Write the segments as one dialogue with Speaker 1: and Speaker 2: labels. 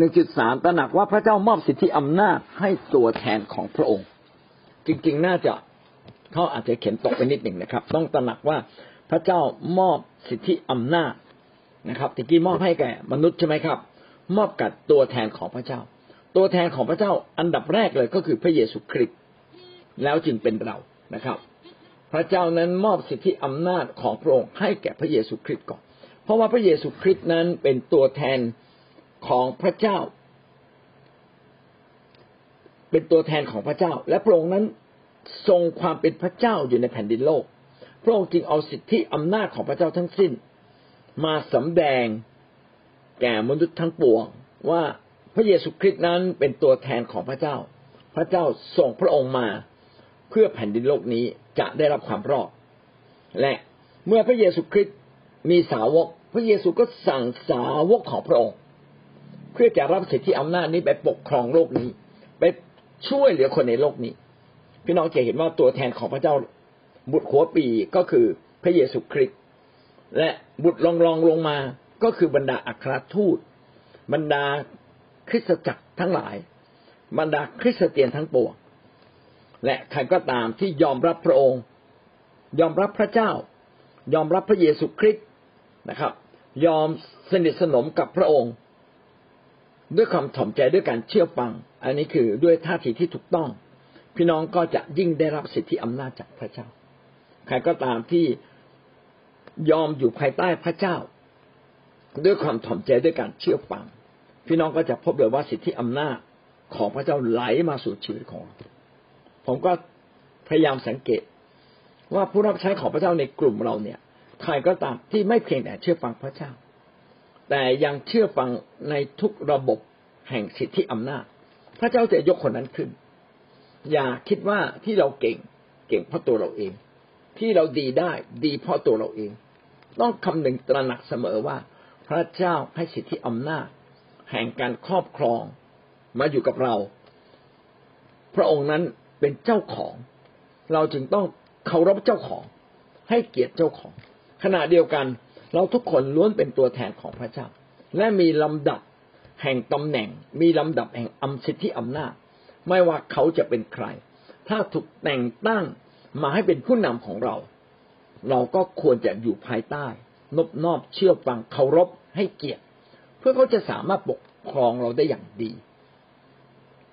Speaker 1: หนึ่งจุดสามตระหนักว่าพระเจ้ามอบสิทธิอำนาจให้ตัวแทนของพระองค์ จริงๆน่าจะเขาอาจจะเขียนตกไปนิดหนึ่งนะครับ ต้องตระหนักว่าพระเจ้ามอบสิทธิอำนาจนะครับตะกี้มอบให้แก่มนุษย์ใช่ไหมครับ มอบกับตัวแทนของพระเจ้า ตัวแทนของพระเจ้าอันดับแรกเลยก็คือพระเยซูคริสต์แล้วจึงเป็นเรานะครับ พระเจ้านั้นมอบสิทธิอำนาจของพระองค์ให้แก่พระเยซูคริสต์ก่อน เพราะว่าพระเยซูคริสต์นั้นเป็นตัวแทน ของพระเจ้า เป็นตัวแทนของพระเจ้า และพระองค์นั้นทรงความเป็นพระเจ้าอยู่ในแผ่นดินโลก พระองค์จึงเอาสิทธิอำนาจของพระเจ้าทั้งสิ้น มาสำแดงแก่มนุษย์ทั้งปวงว่าพระเยซูคริสต์นั้นเป็นตัวแทนของพระเจ้า พระเจ้าส่งพระองค์มา เพื่อแผ่นดินโลกนี้จะได้รับความรอด และเมื่อพระเยซูคริสต์มีสาวก พระเยซูก็สั่งสาวกของพระองค์ เพื่อจะรับสิทธิอำนาจนี้ไปปกครองโลกนี้ ไปช่วยเหลือคนในโลกนี้ พี่น้องจะเห็นว่าตัวแทนของพระเจ้าบุตรหัวปีก็คือพระเยซูคริสต์และบุตรรองรองลงมาก็คือบรรดาอัครทูต บรรดาคริสตจักรทั้งหลาย บรรดาคริสเตียนทั้งปวงและใครก็ตามที่ยอมรับพระองค์ ยอมรับพระเจ้า ยอมรับพระเยซูคริสต์นะครับ ยอมสนิทสนมกับพระองค์ ด้วยความถ่อมใจด้วยการเชื่อฟัง อันนี้คือด้วยท่าทีที่ถูกต้อง พี่น้องก็จะยิ่งได้รับสิทธิอำนาจจากพระเจ้า ใครก็ตามที่ยอมอยู่ภายใต้พระเจ้า ด้วยความถ่อมใจด้วยการเชื่อฟัง พี่น้องก็จะพบเลยว่าสิทธิอำนาจของพระเจ้าไหลมาสู่ชีวิตของเราผมก็พยายามสังเกต ว่าผู้รับใช้ของพระเจ้าในกลุ่มเราเนี่ยใครก็ตามที่ไม่เพียงแต่เชื่อฟังพระเจ้า แต่ยังเชื่อฟังในทุกระบบ แห่งสิทธิอำนาจ พระเจ้าจะยกคนนั้นขึ้น อย่าคิดว่าที่เราเก่งเก่งเพราะตัวเราเอง ที่เราดีได้ดีเพราะตัวเราเอง ต้องคำนึงตระหนักเสมอว่า พระเจ้าให้สิทธิอำนาจ แห่งการครอบครองมาอยู่กับเรา พระองค์นั้นเป็นเจ้าของ เราจึงต้องเคารพเจ้าของ ให้เกียรติเจ้าของ ขณะเดียวกัน เราทุกคนล้วนเป็นตัวแทนของพระเจ้า และมีลำดับ แห่งตำแหน่ง มีลำดับแห่งอำสิทธิอำนาจ ไม่ว่าเขาจะเป็นใคร ถ้าถูกแต่งตั้งมาให้เป็นผู้นำของเรา เราก็ควรจะอยู่ภายใต้ นบนอบเชื่อฟังเคารพให้เกียรติ เพื่อเขาจะสามารถปกครองเราได้อย่างดี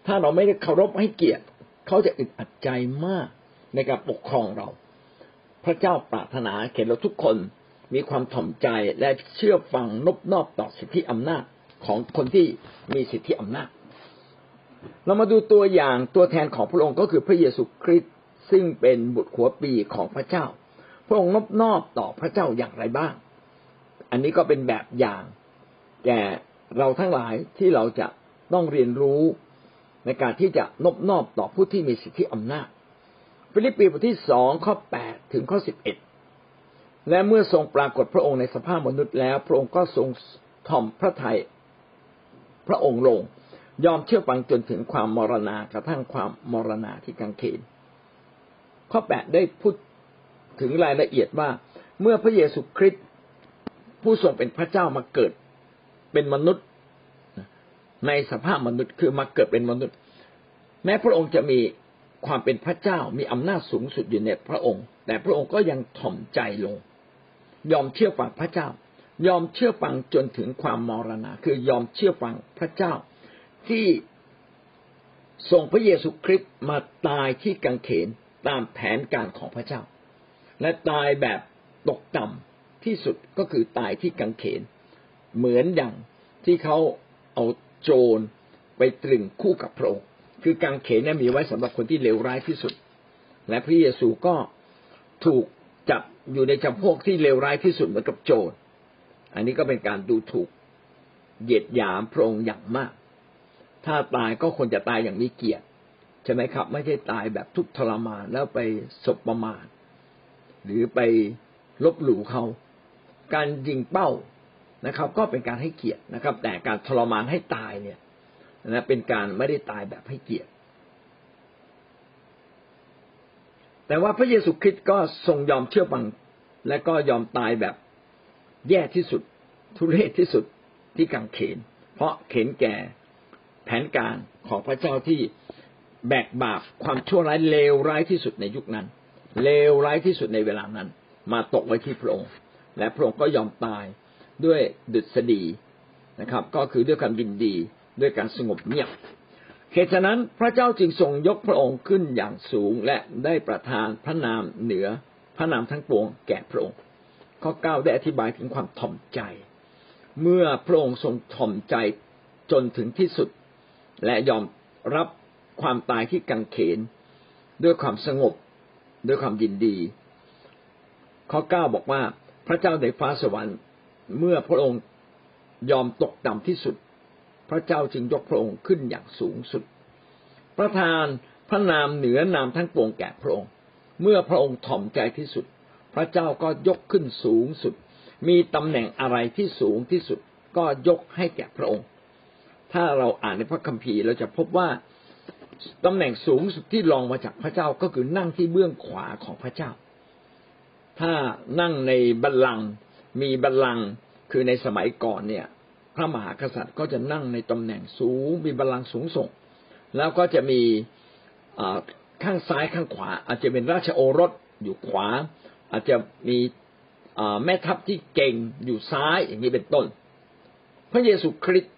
Speaker 1: ถ้าเราไม่ได้เคารพให้เกียรติ เขาจะอึดอัดใจมากในการปกครองเรา พระเจ้าปรารถนาเข็นเราทุกคนมีความถ่อมใจและเชื่อฟังนบนอบต่อสิทธิอำนาจ ของคนที่มีสิทธิอำนาจ เรามาดูตัวอย่างตัวแทนของพระองค์ก็คือพระเยซูคริสต์ซึ่งเป็นบุตรหัวปีของพระเจ้า พระองค์นอบนอบต่อพระเจ้าอย่างไรบ้าง อันนี้ก็เป็นแบบอย่างแก่เราทั้งหลายที่เราจะต้องเรียนรู้ในการที่จะนอบนอบต่อผู้ที่มีสิทธิอำนาจ ฟิลิปปีบทที่สองข้อแปดถึงข้อสิบเอ็ดและเมื่อทรงปรากฏพระองค์ในสภาพมนุษย์แล้ว พระองค์ก็ทรงถ่อมพระทัย พระองค์ลง ยอมเชื่อฟังจนถึงความมรณากระทั่งความมรณาที่กังเขน ข้อแปดได้พูดถึงรายละเอียดว่า เมื่อพระเยซูคริสต์ผู้ทรงเป็นพระเจ้ามาเกิดเป็นมนุษย์ในสภาพมนุษย์คือมาเกิดเป็นมนุษย์ แม้พระองค์จะมีความเป็นพระเจ้ามีอำนาจสูงสุดอยู่ในพระองค์ แต่พระองค์ก็ยังถ่อมใจลง ยอมเชื่อฟังพระเจ้า ยอมเชื่อฟังจนถึงความมรณะ คือยอมเชื่อฟังพระเจ้าที่ส่งพระเยซูคริสต์มาตายที่กังเขนตามแผนการของพระเจ้า และตายแบบตกต่ำที่สุดก็คือตายที่กังเขน เหมือนอย่างที่เขาเอาโจรไปตรึงคู่กับพระองค์คือกางเขนเนี่ยมีไว้สำหรับคนที่เลวร้ายที่สุด และพระเยซูก็ถูกจับอยู่ในจำพวกที่เลวร้ายที่สุดเหมือนกับโจร อันนี้ก็เป็นการดูถูกเหยียดหยามพระองค์อย่างมาก ถ้าตายก็ควรจะตายอย่างมีเกียรติใช่ไหมครับ ไม่ใช่ตายแบบทุกทรมานแล้วไปศพประมาทหรือไปลบหลู่เขา การยิงเป้านะครับ ก็เป็นการให้เกียรตินะครับ แต่การทรมานให้ตายเนี่ยนะเป็นการไม่ได้ตายแบบให้เกียรติ แต่ว่าพระเยซูคริสต์ก็ทรงยอมเชื่อฟังและก็ยอมตายแบบ แย่ที่สุด ทุเรศที่สุดที่กังเขน เพราะเข็นแก่แผนการของพระเจ้าที่แบกบาปความชั่วร้ายเลวร้ายที่สุดในยุคนั้น เลวร้ายที่สุดในเวลานั้น มาตกไว้ที่พระองค์ และพระองค์ก็ยอมตายด้วยดุษฎีนะครับ ก็คือด้วยการบินดีด้วยการสงบเงียบเหตุฉะนั้นพระเจ้าจึงทรงยกพระองค์ขึ้นอย่างสูงและได้ประทานพระนามเหนือพระนามทั้งปวงแก่พระองค์ ข้อเก้าได้อธิบายถึงความถ่อมใจ เมื่อพระองค์ทรงถ่อมใจจนถึงที่สุด และยอมรับความตายที่กังเขน ด้วยความสงบด้วยความยินดี ข้อเก้าบอกว่าพระเจ้าในฟ้าสวรรค์เมื่อพระองค์ยอมตกต่ำที่สุด พระเจ้าจึงยกพระองค์ขึ้นอย่างสูงสุด ประทานพระนามเหนือนามทั้งปวงแก่พระองค์ เมื่อพระองค์ถ่อมใจที่สุด พระเจ้าก็ยกขึ้นสูงสุด มีตำแหน่งอะไรที่สูงที่สุดก็ยกให้แก่พระองค์ ถ้าเราอ่านในพระคัมภีร์เราจะพบว่าตำแหน่งสูงสุดที่รองมาจากพระเจ้าก็คือนั่งที่เบื้องขวาของพระเจ้า ถ้านั่งในบัลลังก์มีบัลลังก์คือในสมัยก่อนเนี่ย พระมหากษัตริย์ก็จะนั่งในตำแหน่งสูงมีบัลลังก์สูงส่ง แล้วก็จะมีข้างซ้ายข้างขวา อาจจะเป็นราชโอรสอยู่ขวา อาจจะมีแม่ทัพที่เก่งอยู่ซ้ายอย่างนี้เป็นต้น พระเยซูคริสต์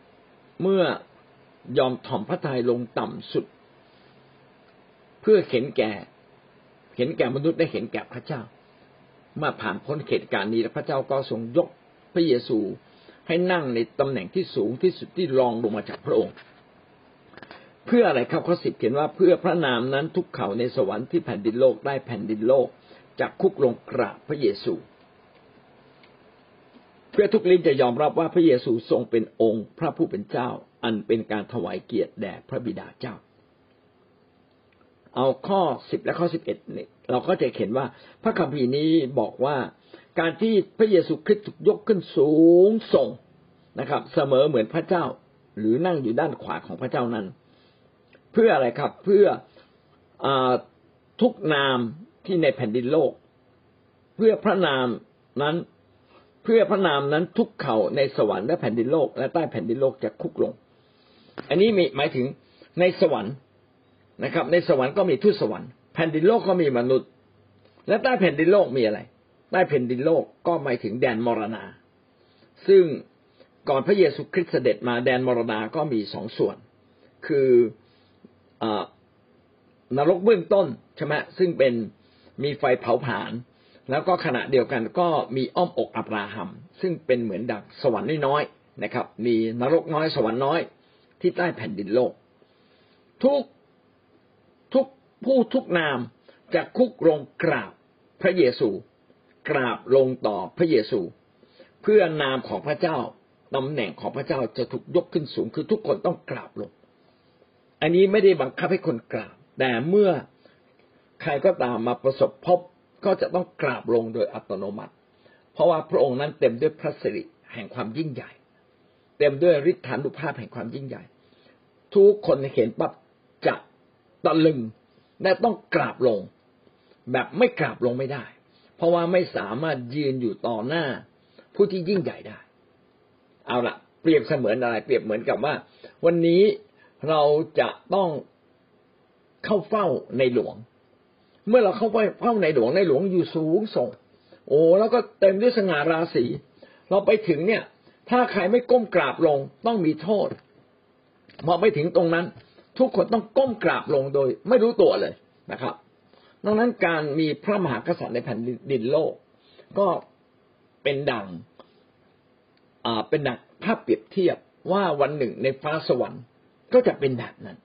Speaker 1: เมื่อยอมถ่อมพระทัยลงต่ำสุด เพื่อเห็นแก่ เห็นแก่มนุษย์ได้เห็นแก่พระเจ้าเมื่อผ่านพ้นเหตุการณ์นี้แล้วพระเจ้าก็ทรงยกพระเยซูให้นั่งในตำแหน่งที่สูงที่สุดที่รองลงมาจากพระองค์ เพื่ออะไรครับข้อสิบเขียนว่าเพื่อพระนามนั้นทุกเขาในสวรรค์ที่แผ่นดินโลกได้แผ่นดินโลก จากคุกลงกราบพระเยซู เพื่อทุกลิ้นจะยอมรับว่าพระเยซูทรงเป็นองค์พระผู้เป็นเจ้า อันเป็นการถวายเกียรติแด่พระบิดาเจ้า เอาข้อสิบและข้อสิบเอ็ดเนี่ยเราก็จะเห็นว่าพระคัมภีร์นี้บอกว่าการที่พระเยซูคริสต์ถูกยกขึ้นสูงส่งนะครับ เสมอเหมือนพระเจ้า หรือนั่งอยู่ด้านขวาของพระเจ้านั้น เพื่ออะไรครับเพื่ออทุกนาม ที่ในแผ่นดินโลก เพื่อพระนามนั้น เพื่อพระนามนั้นทุกเข่าในสวรรค์และแผ่นดินโลก และใต้แผ่นดินโลกจะคุกลง อันนี้มีหมายถึงในสวรรค์นะครับ ในสวรรค์ก็มีทูตสวรรค์แผ่นดินโลกก็มีมนุษย์ และใต้แผ่นดินโลกมีอะไร ใต้แผ่นดินโลกก็หมายถึงแดนมรณา ซึ่งก่อนพระเยซูคริสต์เสด็จมาแดนมรณาก็มีสองส่วน คืออนรกเบื้องต้นใช่ไหมซึ่งเป็น มีไฟเผาผลาญแล้วก็ขณะเดียวกันก็มีอ้อมอกอับราฮัม ซึ่งเป็นเหมือนดักสวรรค์น้อยๆนะครับ มีนรกน้อยสวรรค์น้อยที่ใต้แผ่นดินโลก ทุกทุกผู้ทุกนามจะคุกลงกราบพระเยซู กราบลงต่อพระเยซู เพื่อนามของพระเจ้าตำแหน่งของพระเจ้าจะถูกยกขึ้นสูงคือทุกคนต้องกราบลง อันนี้ไม่ได้บังคับให้คนกราบ แต่เมื่อ ใครก็ตามมาประสบพบก็จะต้องกราบลงโดยอัตโนมัติ เพราะว่าพระองค์นั้นเต็มด้วยพระสิริแห่งความยิ่งใหญ่ เต็มด้วยฤทธานุภาพแห่งความยิ่งใหญ่ ทุกคนเห็นปั๊บจะตะลึงและต้องกราบลง แบบไม่กราบลงไม่ได้ เพราะว่าไม่สามารถยืนอยู่ต่อหน้า ผู้ที่ยิ่งใหญ่ได้ เอาละเปรียบเสมือนอะไร เปรียบเหมือนกับว่า วันนี้เราจะต้องเข้าเฝ้าในหลวง เมื่อเราเข้าไปเฝ้าในหลวงในหลวงอยู่สูงส่ง โอ้แล้วก็เต็มด้วยสง่าราศีเราไปถึงเนี่ย ถ้าใครไม่ก้มกราบลงต้องมีโทษพอไปถึงตรงนั้น ทุกคนต้องก้มกราบลงโดย ไม่รู้ตัวเลยนะครับดังนั้นการมีพระมหากษัตริย์ในแผ่นดินโลก ก็เป็นดังอ่าเป็นดังภาพเปรียบเทียบว่าวันหนึ่งในฟ้าสวรรค์ก็จะเป็นแบบนั้น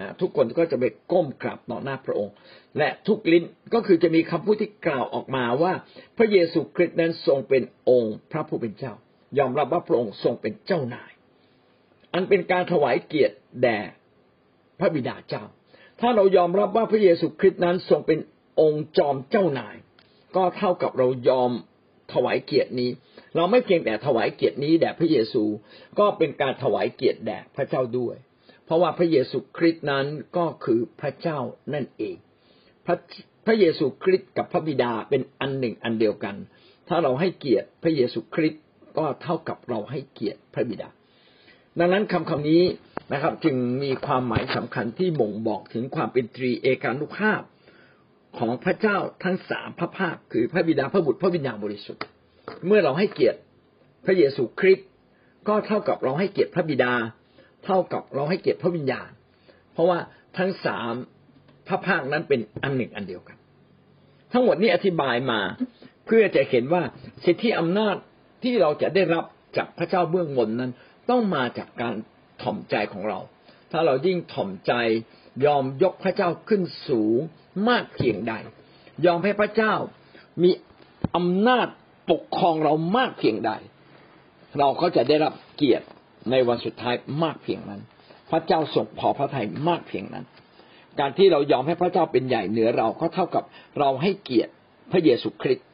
Speaker 1: นะทุกคนก็จะไปก้มกราบต่อหน้าพระองค์ และทุกลิ้นก็คือจะมีคำพูดที่กล่าวออกมาว่า พระเยซูคริสต์นั้นทรงเป็นองค์พระผู้เป็นเจ้า ยอมรับว่าพระองค์ทรงเป็นเจ้านาย อันเป็นการถวายเกียรติแด่พระบิดาเจ้า ถ้าเรายอมรับว่าพระเยซูคริสต์นั้นทรงเป็นองค์จอมเจ้านาย ก็เท่ากับเรายอมถวายเกียรตินี้ เราไม่เพียงแต่ถวายเกียรตินี้แด่พระเยซู ก็เป็นการถวายเกียรติแด่พระเจ้าด้วย เพราะว่าพระเยซูคริสต์นั้นก็คือพระเจ้านั่นเอง พระพระเยซูคริสต์กับพระบิดาเป็นอันหนึ่งอันเดียวกัน ถ้าเราให้เกียรติพระเยซูคริสต์ก็เท่ากับเราให้เกียรติพระบิดา ดังนั้นคำคำนี้นะครับ จึงมีความหมายสำคัญที่บ่งบอกถึงความเป็นตรีเอกานุภาพของพระเจ้าทั้งสามพระภาค คือพระบิดาพระบุตรพระวิญญาณบริสุทธิ์ เมื่อเราให้เกียรติพระเยซูคริสต์ก็เท่ากับเราให้เกียรติพระบิดา เท่ากับเราให้เกียรติพระวิญญาณ เพราะว่าทั้งสามพระภาคนั้นเป็นอันหนึ่งอันเดียวกัน ทั้งหมดนี้อธิบายมาเพื่อจะเห็นว่าสิทธิอำนาจที่เราจะได้รับจากพระเจ้าเบื้องบนนั้น ต้องมาจากการถ่อมใจของเรา ถ้าเรายิ่งถ่อมใจยอมยกพระเจ้าขึ้นสูงมากเพียงใด ยอมให้พระเจ้ามีอำนาจปกครองเรามากเพียงใด เราก็จะได้รับเกียรติ ในวันสุดท้ายมากเพียงนั้น พระเจ้าทรงพอพระทัยมากเพียงนั้น การที่เรายอมให้พระเจ้าเป็นใหญ่เหนือเราก็เท่ากับเราให้เกียรติพระเยซูคริสต์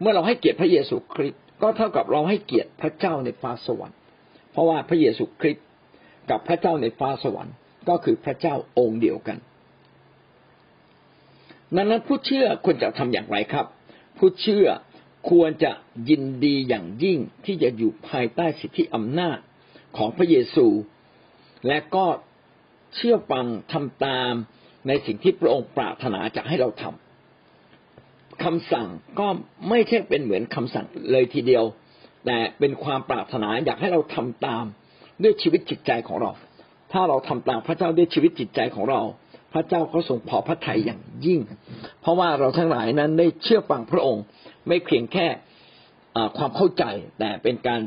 Speaker 1: เมื่อเราให้เกียรติพระเยซูคริสต์ก็เท่ากับเราให้เกียรติพระเจ้าในฟ้าสวรรค์ เพราะว่าพระเยซูคริสต์กับพระเจ้าในฟ้าสวรรค์ ก็คือพระเจ้าองค์เดียวกันดังนั้นผู้เชื่อควรจะทำอย่างไรครับ ผู้เชื่อควรจะยินดีอย่างยิ่งที่จะอยู่ภายใต้สิทธิอำนาจ ของพระเยซู และก็เชื่อฟังทำตามในสิ่งที่พระองค์ปรารถนาจะให้เราทำคำสั่งก็ไม่ใช่เป็นเหมือนคำสั่งเลยทีเดียว แต่เป็นความปรารถนาอยากให้เราทำตามด้วยชีวิตจิตใจของเรา ถ้าเราทำตามพระเจ้าด้วยชีวิตจิตใจของเรา พระเจ้าก็ทรงพอพระทัยอย่างยิ่ง เพราะว่าเราทั้งหลายนั้นได้เชื่อฟังพระองค์ ไม่เพียงแค่ความเข้าใจแต่เป็นการ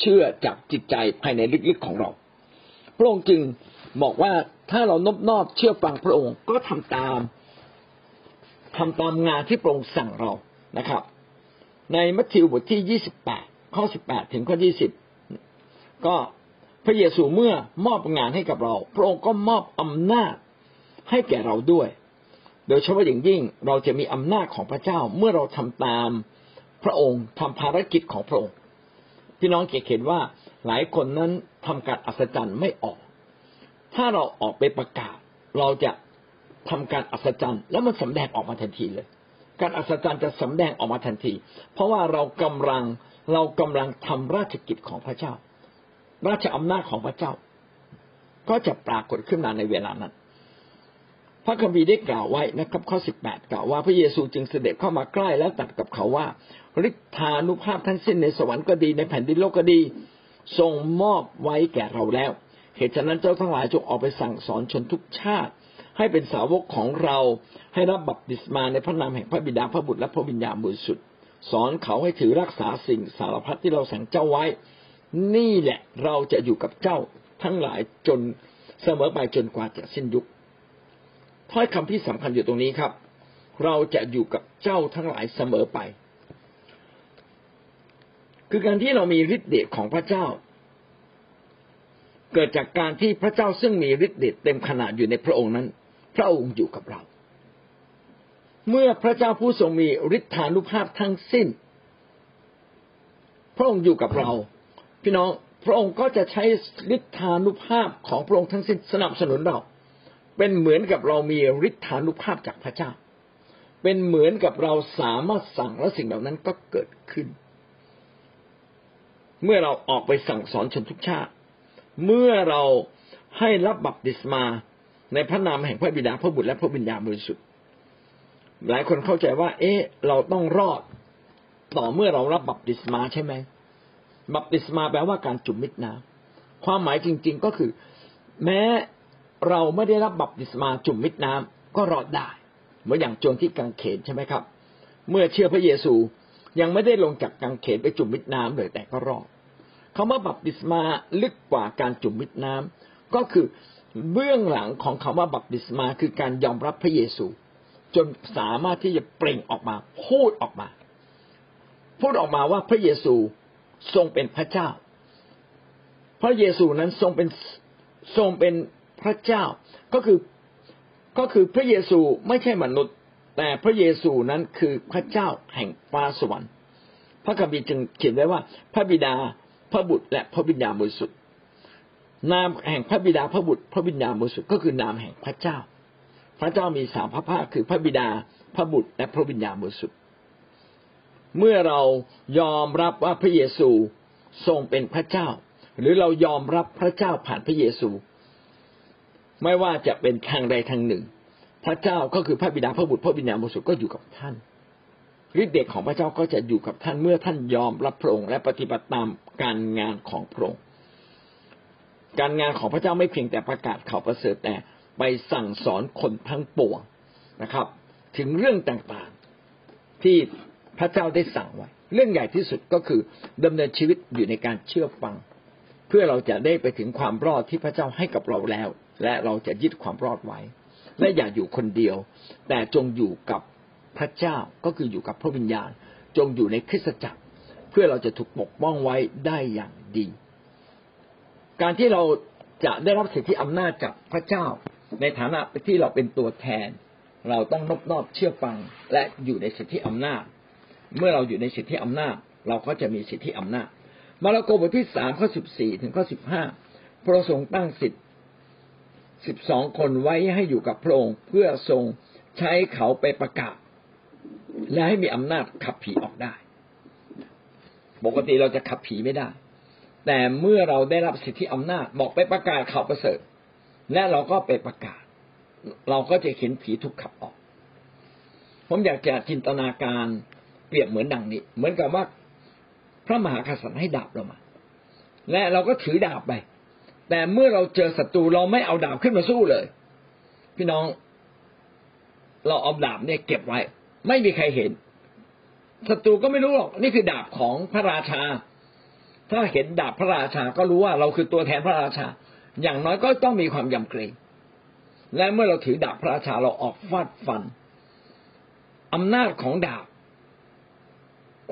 Speaker 1: เชื่อจากจิตใจภายในลึกๆของเรา พระองค์จึงบอกว่าถ้าเรานบนอบเชื่อฟังพระองค์ก็ทำตามทำตามงานที่พระองค์สั่งเรานะครับ ในมัทธิวบทที่ยี่สิบแปดข้อสิบแปดถึงข้อยี่สิบก็พระเยซูเมื่อมอบงานให้กับเรา พระองค์ก็มอบอำนาจให้แก่เราด้วย โดยเฉพาะอย่างยิ่งเราจะมีอำนาจของพระเจ้าเมื่อเราทำตามพระองค์ทำภารกิจของพระองค์ พี่น้องเกเห็นว่าหลายคนนั้นทำการอัศจรรย์ไม่ออก ถ้าเราออกไปประกาศ เราจะทำการอัศจรรย์ แล้วมันสำแดงออกมาทันทีเลย การอัศจรรย์จะสำแดงออกมาทันที เพราะว่าเรากำลังเรากำลังทำราชกิจของพระเจ้า ราชอำนาจของพระเจ้า ก็จะปรากฏขึ้นมาในเวลานั้น พระคัมภีร์ได้กล่าวไว้นะครับ ข้อสิบแปดกล่าวว่าพระเยซูจึงเสด็จเข้ามาใกล้แล้วตัดกับเขาว่าฤทธานุภาพทั้งสิ้นในสวรรค์ก็ดีในแผ่นดินโลกก็ดี ทรงมอบไว้แก่เราแล้ว เหตุฉะนั้นเจ้าทั้งหลายจงออกไปสั่งสอนชนทุกชาติ ให้เป็นสาวกของเราให้รับบัพติศมาในพระนามแห่งพระบิดาพระบุตรและพระวิญญาณบริสุทธิ์สอนเขาให้ถือรักษาสิ่งสารพัดที่เราสั่งเจ้าไว้ นี่แหละเราจะอยู่กับเจ้าทั้งหลายจนเสมอไปจนกว่าจะสิ้นยุค ถ้อยคำที่สำคัญอยู่ตรงนี้ครับ เราจะอยู่กับเจ้าทั้งหลายเสมอไป คือการที่เรามีฤทธิ์เดชของพระเจ้า เกิดจากการที่พระเจ้าซึ่งมีฤทธิ์เดชเต็มขนาดอยู่ในพระองค์นั้น พระองค์อยู่กับเรา เมื่อพระเจ้าผู้ทรงมีฤทธานุภาพทั้งสิ้น พระองค์อยู่กับเรา พี่น้องพระองค์ก็จะใช้ฤทธานุภาพของพระองค์ทั้งสิ้นสนับสนุนเรา เป็นเหมือนกับเรามีฤทธานุภาพจากพระเจ้า เป็นเหมือนกับเราสามารถสั่งและสิ่งเหล่านั้นก็เกิดขึ้น เมื่อเราออกไปสั่งสอนชนทุกชาติ เมื่อเราให้รับบัพติศมาในพระนามแห่งพระบิดาพระบุตรและพระวิญญาณบริสุทธิ์ หลายคนเข้าใจว่า เอ๊ะ เราต้องรอดต่อเมื่อเรารับบัพติศมาใช่ไหมบัพติศมาแปลว่าการจุ่มมิดน้ำความหมายจริง ๆ ก็คือ แม้ เราไม่ได้รับบัพติศมาจุ่มมิดน้ำก็รอดได้เหมือนอย่างโจรที่กังเขนใช่ไหมครับ เมื่อเชื่อพระเยซูยังไม่ได้ลงจากกังเขนไปจุ่มมิดน้ำเลยแต่ก็รอดคาว่าบัพติศมาลึกกว่าการจุ่มมิดน้ำก็คือเบื้องหลังของคาว่าบัพติศมาคือการยอมรับพระเยซู จนสามารถที่จะเปล่งออกมาพูดออกมา พูดออกมาว่าพระเยซูทรงเป็นพระเจ้า พระเยซูนั้นทรงเป็นทรงเป็น พระเจ้าก็คือก็คือพระเยซูไม่ใช่มนุษย์ แต่พระเยซูนั้นคือพระเจ้าแห่งฟ้าสวรรค์ พระคัมภีร์จึงเขียนไว้ว่า พระบิดาพระบุตรและพระวิญญาณบริสุทธิ์นามแห่งพระบิดาพระบุตร พระวิญญาณบริสุทธิ์ก็คือนามแห่งพระเจ้า พระเจ้ามีสามพระภาคคือพระบิดาพระบุตรและพระวิญญาณบริสุทธิ์เมื่อเรายอมรับว่าพระเยซูทรงเป็นพระเจ้า หรือเรายอมรับพระเจ้าผ่านพระเยซู ไม่ว่าจะเป็นทางใดทางหนึ่ง พระเจ้าก็คือพระบิดาพระบุตรพระบิดาบริสุทธิ์ก็อยู่กับท่านฤทธิ์เดชของพระเจ้าก็จะอยู่กับท่านเมื่อท่านยอมรับพระองค์และปฏิบัติตามการงานของพระองค์การงานของพระเจ้าไม่เพียงแต่ประกาศข่าวประเสริฐแต่ไปสั่งสอนคนทั้งปวงนะครับ ถึงเรื่องต่างๆที่พระเจ้าได้สั่งไว้ เรื่องใหญ่ที่สุดก็คือดำเนินชีวิตอยู่ในการเชื่อฟัง เพื่อเราจะได้ไปถึงความรอดที่พระเจ้าให้กับเราแล้ว และเราจะยึดความรอดไว้ และอย่าอยู่คนเดียว แต่จงอยู่กับพระเจ้าก็คืออยู่กับพระวิญญาณ จงอยู่ในคริสตจักร เพื่อเราจะถูกปกป้องไว้ได้อย่างดี การที่เราจะได้รับสิทธิอำนาจจากพระเจ้า ในฐานะที่เราเป็นตัวแทน เราต้องนอบนอบเชื่อฟังและอยู่ในสิทธิอำนาจ เมื่อเราอยู่ในสิทธิอำนาจ เราก็จะมีสิทธิอำนาจ มาระโกบทที่สามข้อสิบสี่ถึงข้อสิบห้าพระองค์ตั้งสิทธิสิบสองคนไว้ให้อยู่กับพระองค์เพื่อทรงใช้เขาไปประกาศ และให้มีอำนาจขับผีออกได้ ปกติเราจะขับผีไม่ได้ แต่เมื่อเราได้รับสิทธิอำนาจบอกไปประกาศข่าวประเสริฐ และเราก็ไปประกาศ เราก็จะเห็นผีถูกขับออก ผมอยากจะจินตนาการเปรียบเหมือนดังนี้ เหมือนกับว่า พระมหากษัตริย์ให้ดาบเรามา และเราก็ถือดาบไป แต่เมื่อเราเจอศัตรูเราไม่เอาดาบขึ้นมาสู้เลย พี่น้อง เราเอาดาบเนี่ยเก็บไว้ ไม่มีใครเห็นศัตรูก็ไม่รู้หรอกนี่คือดาบของพระราชา ถ้าเห็นดาบพระราชาก็รู้ว่าเราคือตัวแทนพระราชา อย่างน้อยก็ต้องมีความยำเกรงและเมื่อเราถือดาบพระราชาเราออกฟาดฟันอำนาจของดาบ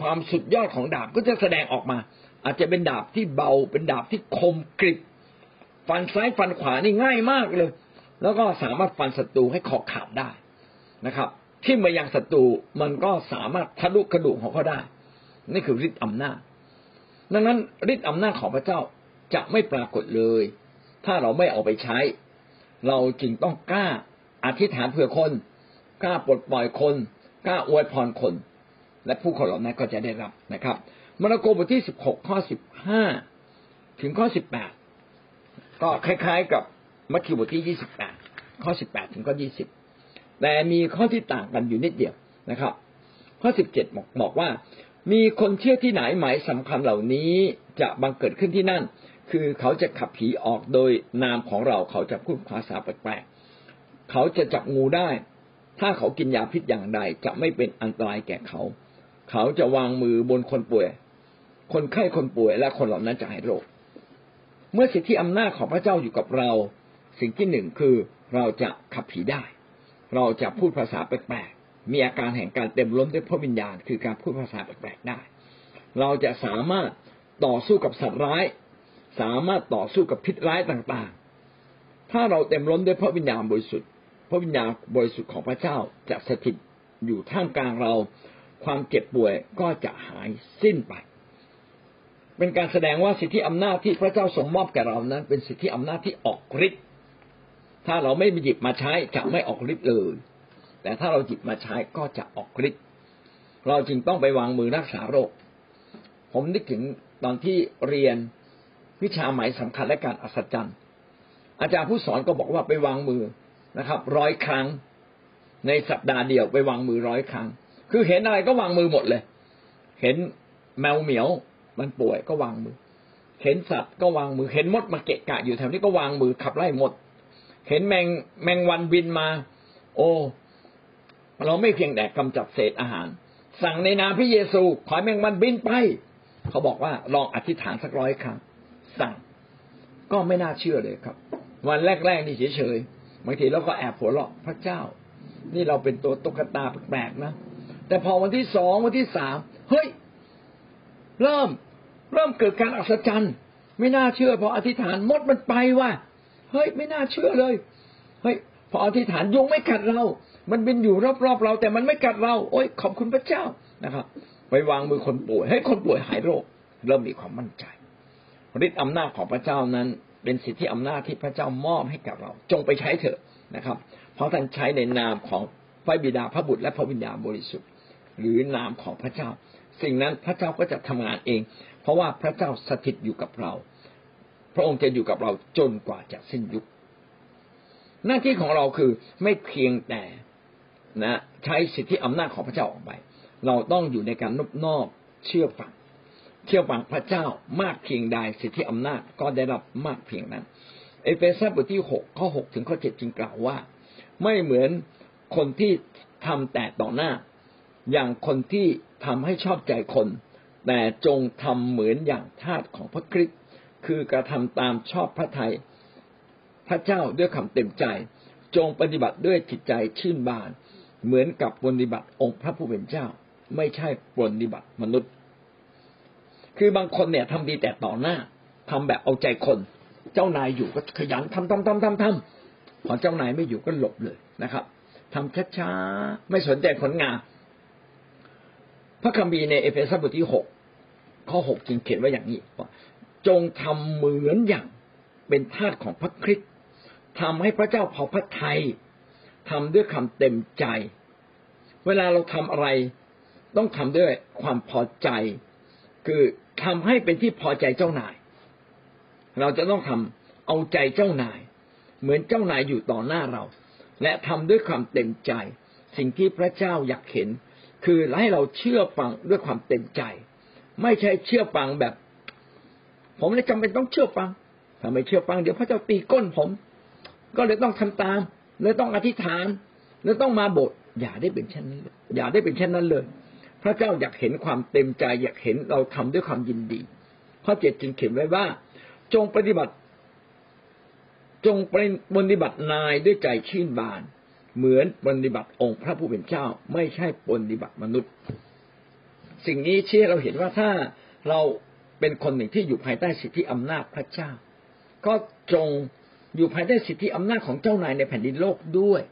Speaker 1: ความสุดยอดของดาบก็จะแสดงออกมา อาจจะเป็นดาบที่เบา เป็นดาบที่คมกริบฟันซ้ายฟันขวานี่ง่ายมากเลย แล้วก็สามารถฟันศัตรูให้คอขาดได้นะครับ ที่มายังศัตรูมันก็สามารถทะลุกระดูกของเขาได้ นี่คือฤทธิ์อำนาจ ดังนั้นฤทธิ์อำนาจของพระเจ้าจะไม่ปรากฏเลย ถ้าเราไม่เอาไปใช้ เราจึงต้องกล้าอธิษฐานเผื่อคน กล้าปลดปล่อยคน กล้าอวยพรคน และผู้คนเหล่านั้นก็จะได้รับนะครับมาระโกบทที่สิบหกข้อสิบห้าถึงข้อสิบแปดก็คล้าย ๆ กับมัทธิวบทที่ยี่สิบแปดข้อสิบแปดถึงข้อยี่สิบแต่มีข้อที่ต่างกันอยู่นิดเดียวนะครับ ข้อสิบเจ็ดบอกบอกว่า มีคนเชื่อที่ไหนหมายสำคัญเหล่านี้จะบังเกิดขึ้นที่นั่น คือเขาจะขับผีออกโดยนามของเราเขาจะพูดภาษาแปลกๆเขาจะจับงูได้ ถ้าเขากินยาพิษอย่างใดจะไม่เป็นอันตรายแก่เขา เขาจะวางมือบนคนป่วย คนไข้คนป่วยและคนเหล่านั้นจะหายโรค เมื่อสิทธิอำนาจของพระเจ้าอยู่กับเรา สิ่งที่หนึ่งคือเราจะขับผีได้ เราจะพูดภาษาแปลกๆ มีอาการแห่งการเต็มล้นด้วยพระวิญญาณ คือการพูดภาษาแปลกๆได้ เราจะสามารถต่อสู้กับสัตว์ร้าย สามารถต่อสู้กับพิษร้ายต่างๆ ถ้าเราเต็มล้นด้วยพระวิญญาณบริสุทธิ์ พระวิญญาณบริสุทธิ์ของพระเจ้าจะสถิตอยู่ท่ามกลางเรา ความเจ็บป่วยก็จะหายสิ้นไป เป็นการแสดงว่าสิทธิอำนาจที่พระเจ้าทรงมอบแก่เรานั้น เป็นสิทธิอำนาจที่ออกฤทธิ์ถ้าเราไม่หยิบมาใช้จะไม่ออกฤทธิ์เลยแต่ถ้าเราหยิบมาใช้ก็จะออกฤทธิ์เราจึงต้องไปวางมือรักษาโรค ผมนึกถึงตอนที่เรียนวิชาหมายสำคัญและการอัศจรรย์อาจารย์ผู้สอนก็บอกว่าไปวางมือนะครับ ร้อยครั้ง ในสัปดาห์เดียวไปวางมือร้อยครั้ง คือเห็นอะไรก็วางมือหมดเลย เห็นแมวเหมียวมันป่วยก็วางมือ เห็นสัตว์ก็วางมือ เห็นมดมาเกะกะอยู่แถวนี้ก็วางมือขับไล่หมด เห็นแมงแมงวันบินมา โอ้เราไม่เพียงแต่กำจัดเศษอาหาร สั่งในนามพระเยซู ขอแมงวันบินไป เขาบอกว่าลองอธิษฐานสักร้อยครั้งสั่งก็ไม่น่าเชื่อเลยครับ วันแรกๆนี่เฉยๆบางทีเราก็แอบหัวเราะพระเจ้า นี่เราเป็นตัวตุ๊กตาแปลกๆนะ แต่พอวันที่สองวันที่สามเฮ้ย เริ่มเริ่มเกิดการอัศจรรย์ ไม่น่าเชื่อ พออธิษฐานมดมันไปว่าเฮ้ยไม่น่าเชื่อเลยเฮ้ยพออธิษฐานยุงไม่กัดเรา มันบินอยู่รอบๆเรา แต่มันไม่กัดเรา โอ้ยขอบคุณพระเจ้านะครับ ไปวางมือคนป่วย ให้คนป่วยหายโรค เริ่มมีความมั่นใจฤทธิ์อำนาจของพระเจ้านั้น เป็นสิทธิอำนาจที่พระเจ้ามอบให้กับเรา จงไปใช้เถอะนะครับ เพราะท่านใช้ในนามของพระบิดาพระบุตรและพระวิญญาณบริสุทธิ์ หรือนามของพระเจ้า สิ่งนั้นพระเจ้าก็จะทำงานเอง เพราะว่าพระเจ้าสถิตอยู่กับเรา พระองค์จะอยู่กับเราจนกว่าจะสิ้นยุค หน้าที่ของเราคือไม่เพียงแต่นะใช้สิทธิอำนาจของพระเจ้าออกไป เราต้องอยู่ในการนบนอบเชื่อฟังเชื่อฟังพระเจ้ามากเพียงใดสิทธิอำนาจก็ได้รับมากเพียงนั้น เอเฟซัสบทที่หกข้อหกถึงข้อเจ็ดจึงกล่าวว่า ไม่เหมือนคนที่ทำแต่ต่อหน้า อย่างคนที่ทำให้ชอบใจคน แต่จงทำเหมือนอย่างทาสของพระคริสต์คือกระทำตามชอบพระทยัยพระเจ้าด้วยคำเต็มใจ จงปฏิบัติด้วยจิตใจชื่นบาน เหมือนกับปฏิบัติองค์พระผู้เป็นเจ้า ไม่ใช่ปฏิบัติมนุษย์ คือบางคนเนี่ยทำดีแต่ต่อหน้าทำแบบเอาใจคน เจ้านายอยู่ก็ขยันทำทำทำทำทำพอเจ้านายไม่อยู่ก็หลบเลยนะครับทำช้าๆไม่สนใจผลงาน พระคัมภีร์ในเอเฟซัสบทที่หกข้อหกจึงเขียนไว้อย่างนี้ว่าจงทำเหมือนอย่างเป็นทาสของพระคริสต์ทำให้พระเจ้าพอพระทัยทำด้วยคำเต็มใจ เวลาเราทำอะไร ต้องทำด้วยความพอใจ คือทำให้เป็นที่พอใจเจ้านาย เราจะต้องทำเอาใจเจ้านาย เหมือนเจ้านายอยู่ต่อหน้าเรา และทำด้วยความเต็มใจ สิ่งที่พระเจ้าอยากเห็น คือให้เราเชื่อฟังด้วยความเต็มใจ ไม่ใช่เชื่อฟังแบบ ผมเลยจำเป็นต้องเชื่อฟังถ้าไม่เชื่อฟังเดี๋ยวพระเจ้าตีก้นผม ก็เลยต้องทำตามเลยต้องอธิษฐานแล้วต้องมาโบสถ์อย่าได้เป็นเช่นนั้อย่าได้เป็นเช่นนั้นเลย พระเจ้าอยากเห็นความเต็มใจอยากเห็นเราทำด้วยความยินดีข้อเจ็ดจึงเขียนไว้ว่า จงปฏิบัติ จงปฏิบัตินายด้วยใจชื่นบาน เหมือนปฏิบัติองค์พระผู้เป็นเจ้า ไม่ใช่ปฏิบัติมนุษย์ สิ่งนี้เชื่อเราเห็นว่าถ้าเราเป็นคนหนึ่งที่อยู่ภายใต้สิทธิอำนาจพระเจ้า ก็จงอยู่ภายใต้สิทธิอำนาจของเจ้านายในแผ่นดินโลกด้วย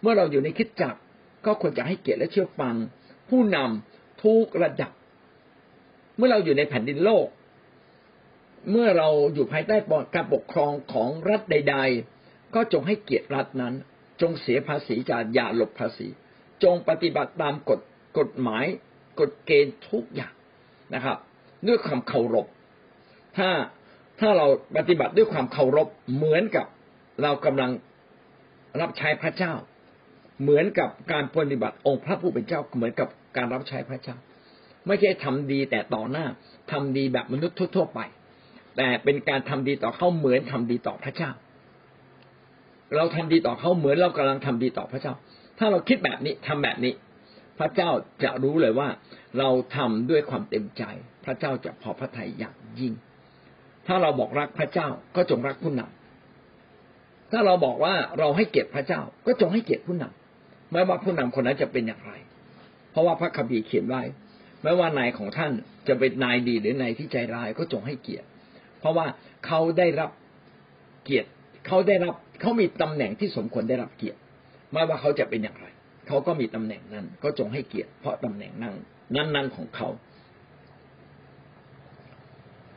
Speaker 1: เมื่อเราอยู่ในคิดจักรก็ควรจะให้เกียรติและเชื่อฟัง ผู้นำทุกระดับ เมื่อเราอยู่ในแผ่นดินโลก เมื่อเราอยู่ภายใต้การปกครองของรัฐใด ๆ ก็จงให้เกียรติรัฐนั้น จงเสียภาษีจากอย่าหลบภาษี จงปฏิบัติตามกฎกฎหมาย กฎเกณฑ์ทุกอย่างนะครับ ด้วยความเคารพถ้าถ้าเราปฏิบัติด้วยความเคารพเหมือนกับเรากำลังรับใช้พระเจ้า เหมือนกับการปฏิบัติองค์พระผู้เป็นเจ้าเหมือนกับการรับใช้พระเจ้า ไม่ใช่ทำดีแต่ต่อหน้าทำดีแบบมนุษย์ทั่ว ๆ ไป แต่เป็นการทำดีต่อเขาเหมือนทำดีต่อพระเจ้า เราทำดีต่อเขาเหมือนเรากำลังทำดีต่อพระเจ้า ถ้าเราคิดแบบนี้ทำแบบนี้ พระเจ้าจะรู้เลยว่า เราทำด้วยความเต็มใจ พระเจ้าจะพอพระทัยอย่างยิ่ง ถ้าเราบอกรักพระเจ้าก็จงรักผู้นำถ้าเราบอกว่าเราให้เกียรติพระเจ้า ก็จงให้เกียรติผู้นำไม่ว่าผู้นำคนนั้นจะเป็นอย่างไร เพราะว่าพระคัมภีร์เขียนไว้ไม่ว่านายของท่านจะเป็นนายดีหรือนายที่ใจร้ายก็จงให้เกียรติ เพราะว่าเขาได้รับเกียรติเขาได้รับ เขามีตำแหน่งที่สมควรได้รับเกียรติไม่ว่าเขาจะเป็นอย่างไรเขาก็มีตำแหน่งนั้น ก็จงให้เกียรติเพราะตำแหน่งนั้นนั้นๆของเขา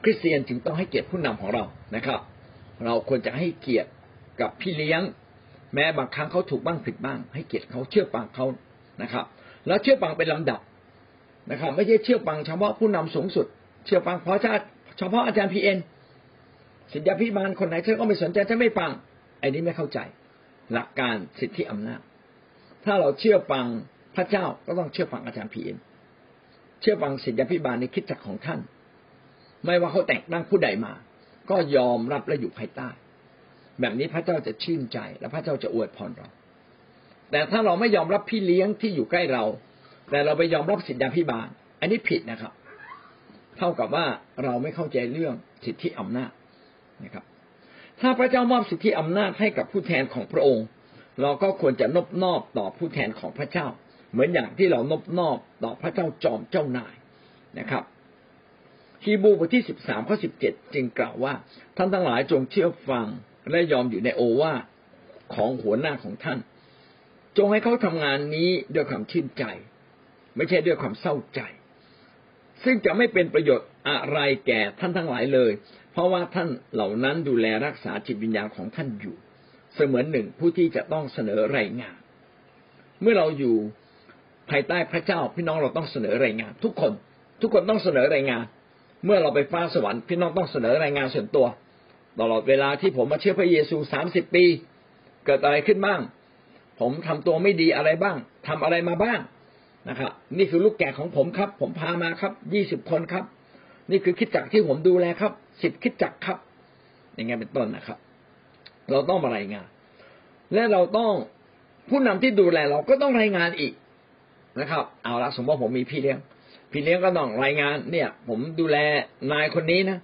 Speaker 1: คริสเตียนจึงต้องให้เกียรติผู้นำของเรานะครับ เราควรจะให้เกียรติกับพี่เลี้ยง แม้บางครั้งเขาถูกบ้างผิดบ้าง ให้เกียรติเขาเชื่อฟังเขานะครับ แล้วเชื่อฟังเป็นลำดับนะครับ ไม่ใช่เชื่อฟังเฉพาะผู้นำสูงสุด เชื่อฟังเพราะเฉพาะอาจารย์พีเอ็นสิทธิพิบาลคนไหนเธอก็ไม่สนใจฉันไม่ฟัง อ้นี้ไม่เข้าใจ หลักการสิทธิอำนาจ ถ้าเราเชื่อฟังพระเจ้าก็ต้องเชื่อฟังอาจารย์พีเอ็นเชื่อฟังสิทธิพิบาลในคิดจักของท่าน ไม่ว่าเขาแต่งตั้งผู้ใดมา ก็ยอมรับและอยู่ภายใต้ แบบนี้พระเจ้าจะชื่นใจ และพระเจ้าจะอวยพรเรา แต่ถ้าเราไม่ยอมรับพี่เลี้ยงที่อยู่ใกล้เรา แต่เราไปยอมรับสิทธิพิบาล อันนี้ผิดนะครับ เท่ากับว่าเราไม่เข้าใจเรื่องสิทธิอำนาจนะครับ ถ้าพระเจ้ามอบสิทธิอำนาจให้กับผู้แทนของพระองค์ เราก็ควรจะนบนอบต่อผู้แทนของพระเจ้า เหมือนอย่างที่เรานบนอบต่อพระเจ้าจอมเจ้านายนะครับฮีบูบทที่สิบสามข้อสิบเจ็ดจึงกล่าวว่า ท่านทั้งหลายจงเชื่อฟังและยอมอยู่ในโอวาของหัวหน้าของท่าน จงให้เขาทำงานนี้ด้วยความชื่นใจ ไม่ใช่ด้วยความเศร้าใจ ซึ่งจะไม่เป็นประโยชน์อะไรแก่ท่านทั้งหลายเลย เพราะว่าท่านเหล่านั้นดูแลรักษาจิตวิญญาณของท่านอยู่ เสมือนหนึ่งผู้ที่จะต้องเสนอรายงาน เมื่อเราอยู่ภายใต้พระเจ้าพี่น้องเราต้องเสนอรายงาน ทุกคน ทุกคนต้องเสนอรายงาน เมื่อเราไปฟ้าสวรรค์พี่น้องต้องเสนอรายงานส่วนตัว ตลอดเวลาที่ผมมาเชื่อพระเยซูสามสิบปี เกิดอะไรขึ้นบ้าง ผมทำตัวไม่ดีอะไรบ้างทำอะไรมาบ้างนะครับนี่คือลูกแกะของผมครับ ผมพามาครับยี่สิบคนครับ นี่คือคิดจักที่ผมดูแลครับสิบคิดจักครับ อย่างเงี้ยเป็นต้นนะครับ เราต้องมารายงาน และเราต้องผู้นำที่ดูแลเราก็ต้องรายงานอีกนะครับ เอาละสมมติผมมีพี่เลี้ยง พี่เลี้ยงก็ต้องรายงาน เนี่ย ผมดูแลนายคนนี้นะ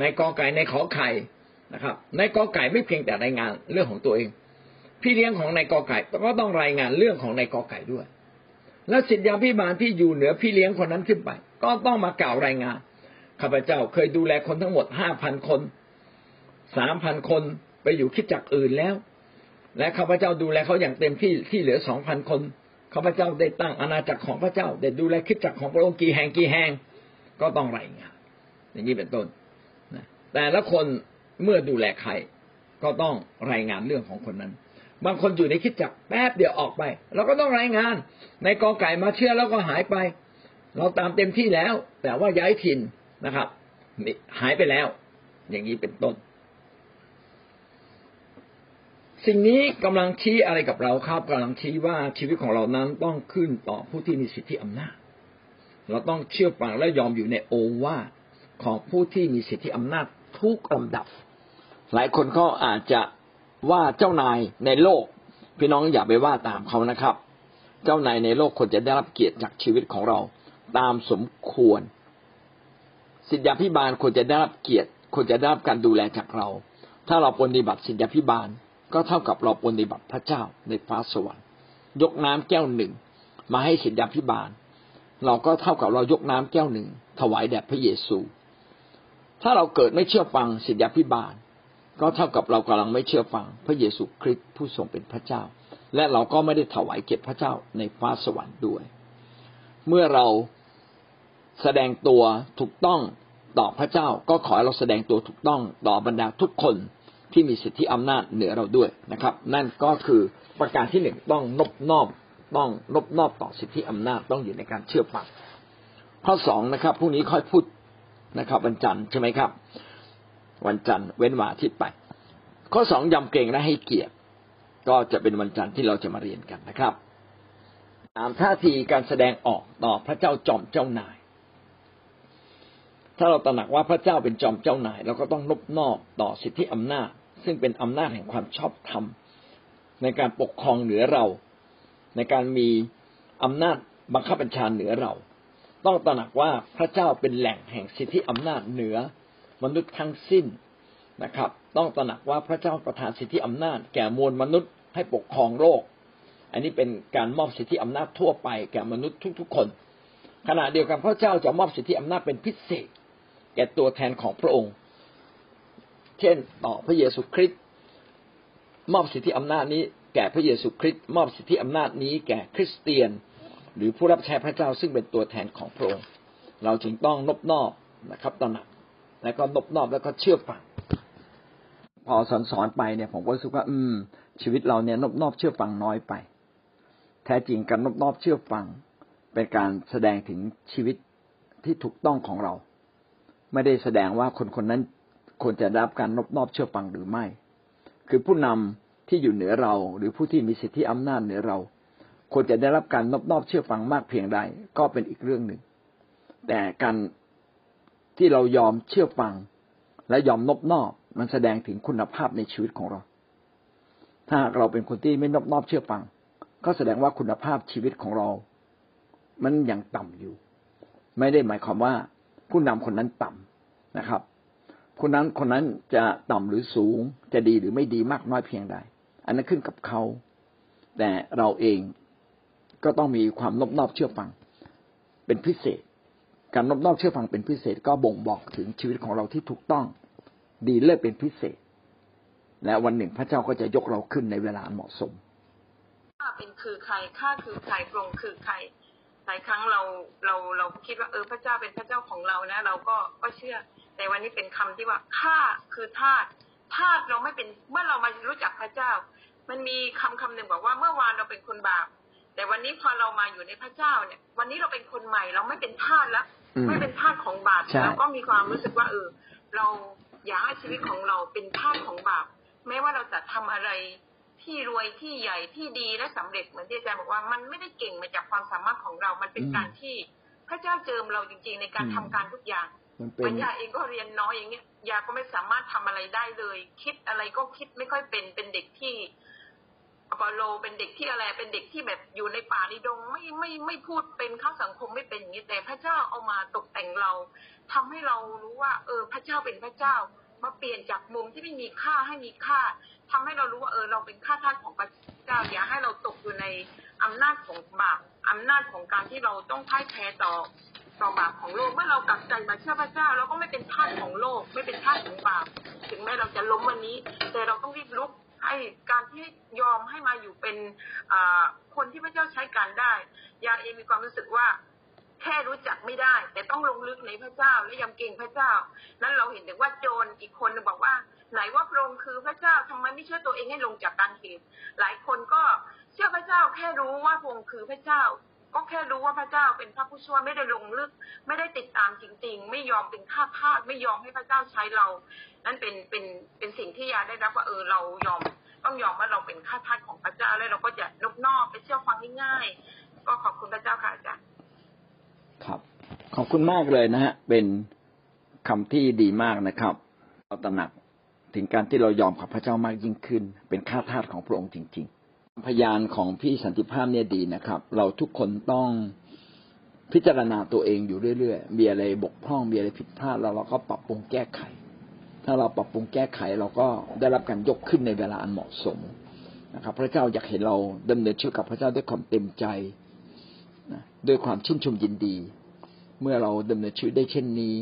Speaker 1: นายกอไก่นายขอไข่นะครับนายกอไก่ไม่เพียงแต่รายงานเรื่องของตัวเอง พี่เลี้ยงของนายกอไก่ก็ต้องรายงานเรื่องของนายกอไก่ด้วย และสิทธิยาพิบาลที่อยู่เหนือพี่เลี้ยงคนนั้นขึ้นไป ก็ต้องมากล่าวรายงาน ข้าพเจ้าเคยดูแลคนทั้งหมดห้าพันคนสามพันคนไปอยู่คิดจักอื่นแล้ว และข้าพเจ้าดูแลเขาอย่างเต็มที่ที่เหลือสองพันคนข้าพเจ้าได้ตั้งอาณาจักรของพระเจ้าได้ดูแลคิดจักของพระองค์กี่แห่งกี่แห่งก็ต้องรายงานอย่างนี้เป็นต้นแต่ละคนเมื่อดูแลใครก็ต้องรายงานเรื่องของคนนั้น บางคนอยู่ในคิดจักแป๊บเดียวออกไปเราก็ต้องรายงาน ในกอไก่มาเชื่อแล้วก็หายไป เราตามเต็มที่แล้ว แต่ว่าย้ายถิ่น นะครับหายไปแล้ว อย่างนี้เป็นต้น สิ่งนี้กำลังชี้อะไรกับเราครับกำลังชี้ว่าชีวิตของเรานั้นต้องขึ้นต่อผู้ที่มีสิทธิอำนาจ เราต้องเชื่อฟังและยอมอยู่ในโอวาของผู้ที่มีสิทธิอำนาจทุกลำดับ หลายคนก็อาจจะว่าเจ้านายในโลก พี่น้องอย่าไปว่าตามเขานะครับ เจ้านายในโลกควรจะได้รับเกียรติจากชีวิตของเรา ตามสมควร สิทธิพิบาลควรจะได้รับเกียรติควรจะได้รับการดูแลจากเรา ถ้าเราปฏิบัติสิทธิพิบาลก็เท่ากับเราปฏิบัติพระเจ้าในฟ้าสวรรค์ยกน้ำแก้วหนึ่งมาให้สิทธิพิบาล เราก็เท่ากับเรายกน้ำแก้วหนึ่งถวายแด่พระเยซู ถ้าเราเกิดไม่เชื่อฟังสิทธิพิบาล ก็เท่ากับเรากำลังไม่เชื่อฟังพระเยซูคริสต์ผู้ทรงเป็นพระเจ้า และเราก็ไม่ได้ถวายเกียรติพระเจ้าในฟ้าสวรรค์ด้วย เมื่อเราแสดงตัวถูกต้อง ต่อพระเจ้าก็ขอให้เราแสดงตัวถูกต้องต่อบรรดาทุกคนที่มีสิทธิอำนาจเหนือเราด้วยนะครับ นั่นก็คือประการที่หนึ่งต้องนบนอบต้องนบนอบต่อสิทธิอำนาจต้องอยู่ในการเชื่อฟังข้อสองนะครับพรุ่งนี้ค่อยพูดนะครับ วันจันทร์ใช่ไหมครับ วันจันทร์เว้นวันอาทิตย์ไป ข้อสองยำเกรงและให้เกียรติ ก็จะเป็นวันจันทร์ที่เราจะมาเรียนกันนะครับตามท่าทีการแสดงออกต่อพระเจ้าจอมเจ้านาย ถ้าเราตระหนักว่าพระเจ้าเป็นจอมเจ้านาย เราก็ต้องนบนอบต่อสิทธิอำนาจ ซึ่งเป็นอำนาจแห่งความชอบธรรม ในการปกครองเหนือเรา ในการมีอำนาจบังคับบัญชาเหนือเรา ต้องตระหนักว่าพระเจ้าเป็นแหล่งแห่งสิทธิอำนาจเหนือมนุษย์ทั้งสิ้นนะครับ ต้องตระหนักว่าพระเจ้าประทานสิทธิอำนาจ แก่มวลมนุษย์ให้ปกครองโลกอันนี้เป็นการมอบสิทธิอำนาจทั่วไปแก่มนุษย์ทุกๆคนขณะเดียวกันพระเจ้าจะมอบสิทธิอำนาจเป็นพิเศษ แก่ตัวแทนของพระองค์ เช่นต่อพระเยซูคริสต์มอบสิทธิอำนาจนี้แก่พระเยซูคริสต์มอบสิทธิอำนาจนี้แก่คริสเตียน หรือผู้รับใช้พระเจ้าซึ่งเป็นตัวแทนของพระองค์ เราจึงต้องนบนอบนะครับตระหนักแล้วก็นบนอบแล้วก็เชื่อฟังพอสอนสอนไปเนี่ยผมก็รู้สึกว่า อืม ชีวิตเราเนี่ยนบนอบเชื่อฟังน้อยไป แท้จริงการนบนอบเชื่อฟัง เป็นการแสดงถึงชีวิตที่ถูกต้องของเรา ไม่ได้แสดงว่าคนคนนั้นควรจะรับการนอบนอบเชื่อฟังหรือไม่ คือผู้นำที่อยู่เหนือเรา หรือผู้ที่มีสิทธิอำนาจเหนือเรา ควรจะได้รับการนอบนอบเชื่อฟังมากเพียงใดก็เป็นอีกเรื่องหนึ่ง แต่การที่เรายอมเชื่อฟัง และยอมนอบนอบมันแสดงถึงคุณภาพในชีวิตของเรา ถ้าเราเป็นคนที่ไม่นอบนอบเชื่อฟัง ก็แสดงว่าคุณภาพชีวิตของเรา มันยังต่ำอยู่ ไม่ได้หมายความว่า ผู้นำคนนั้นต่ำนะครับคนนั้นคนนั้นจะต่ำหรือสูงจะดีหรือไม่ดีมากน้อยเพียงใด อันนั้นขึ้นกับเขา แต่เราเองก็ต้องมีความนบนอบเชื่อฟัง เป็นพิเศษ การนบนอบเชื่อฟังเป็นพิเศษ ก็บ่งบอกถึงชีวิตของเราที่ถูกต้อง ดีเลิศเป็นพิเศษ และวันหนึ่งพระเจ้าก็จะยกเราขึ้นในเวลาเหมาะสม
Speaker 2: ข้าเป็นคือใครข้าคือใครพระองค์คือใคร หลายครั้งเราเราเราคิดว่าเออพระเจ้าเป็นพระเจ้าของเรานะ เราก็ก็เชื่อแต่วันนี้เป็นคำที่ว่าข้าคือทาสทาสเราไม่เป็นเมื่อเรามารู้จักพระเจ้า มันมีคำคำหนึ่งบอกว่าเมื่อวานเราเป็นคนบาป แต่วันนี้พอเรามาอยู่ในพระเจ้าเนี่ย วันนี้เราเป็นคนใหม่ เราไม่เป็นทาสแล้ว
Speaker 1: อืม
Speaker 2: ไม่เป็นทาสของบาป
Speaker 1: ใช่
Speaker 2: แล้วก็มีความรู้สึกว่า เออ เราอยากให้ชีวิตของเราเป็นทาสของบาปแม้ว่าเราจะทำอะไร ที่รวยที่ใหญ่ที่ดีและสำเร็จเหมือนที่อาจารย์บอกว่ามันไม่ได้เก่งมาจากความสามารถของเรา มันเป็น
Speaker 1: อืม
Speaker 2: การที่พระเจ้าเจิมเราจริง ๆ ในการ
Speaker 1: อืม
Speaker 2: ทำการทุกอย่าง
Speaker 1: มันเป็
Speaker 2: มันนยาเองก็เรียนน้อยอย่างเงี้ยยาก็ไม่สามารถทำอะไรได้เลย คิดอะไรก็คิดไม่ค่อยเป็นเป็นเด็กที่อปอโลเป็นเด็กที่อะไรเป็นเด็กที่แบบอยู่ในป่าในดงไม่ไม่ไม่พูดเป็นเข้าสังคมไม่เป็นอย่างนี้แต่พระเจ้าเอามาตกแต่งเราทำให้เรารู้ว่า เออ พระเจ้าเป็นพระเจ้า มาเปลี่ยนจากมุมที่ไม่มีค่าให้มีค่าทำให้เรารู้ว่าเออเราเป็นข้าทาสของพระเจ้าอย่าให้เราตกอยู่ในอำนาจของบาปอำนาจของการที่เราต้องพ่ายแพ้ต่อต่อบาปของโลกเมื่อเรากลับใจมาเชื่อพระเจ้าเราก็ไม่เป็นทาสของโลก ไม่เป็นทาสของบาปถึงแม้เราจะล้มวันนี้ แต่เราต้องรีบลุกให้การที่ยอมให้มาอยู่เป็นอ่าคนที่พระเจ้าใช้การได้ยาเองมีความรู้สึกว่า แค่รู้จักไม่ได้ แต่ต้องลงลึกในพระเจ้าและยำเกรงพระเจ้า นั้นเราเห็นถึงว่าโจรอีกคนบอกว่า ไหนว่าพระองค์คือพระเจ้าทำไมไม่เชื่อตัวเองให้ลงจากการเหตุหลายคนก็เชื่อพระเจ้าแค่รู้ว่าพระองค์คือพระเจ้า ก็แค่รู้ว่าพระเจ้าเป็นพระผู้ช่วยไม่ได้ลงลึก ไม่ได้ติดตามจริง ๆ ไม่ยอมเป็นข้าทาสไม่ยอมให้พระเจ้าใช้เรา นั่นเป็นเป็นเป็นสิ่งที่ยาได้รับว่าเออเรายอมต้องยอมว่าเราเป็นข้าทาสของพระเจ้าแล้วเราก็จะนบนอบไปเชื่อฟังง่ายๆก็ขอบคุณพระเจ้าค่ะอาจารย์
Speaker 1: ครับ ขอบคุณมากเลยนะฮะ เป็นคำที่ดีมากนะครับเราตระหนักถึงการที่เรายอมกับพระเจ้ามากยิ่งขึ้น เป็นข้าทาสของพระองค์จริง ๆ พยานของพี่สันติภาพเนี่ยดีนะครับ เราทุกคนต้องพิจารณาตัวเองอยู่เรื่อยๆมีอะไรบกพร่องมีอะไรผิดพลาดแล้วเราก็ปรับปรุงแก้ไข ถ้าเราปรับปรุงแก้ไขเราก็ได้รับการยกขึ้นในเวลาอันเหมาะสมนะครับ พระเจ้าอยากเห็นเราดำเนินชีวิตกับพระเจ้าด้วยความเต็มใจ นะด้วยความชื่นชมยินดี เมื่อเราดำเนินชีวิตได้เช่นนี้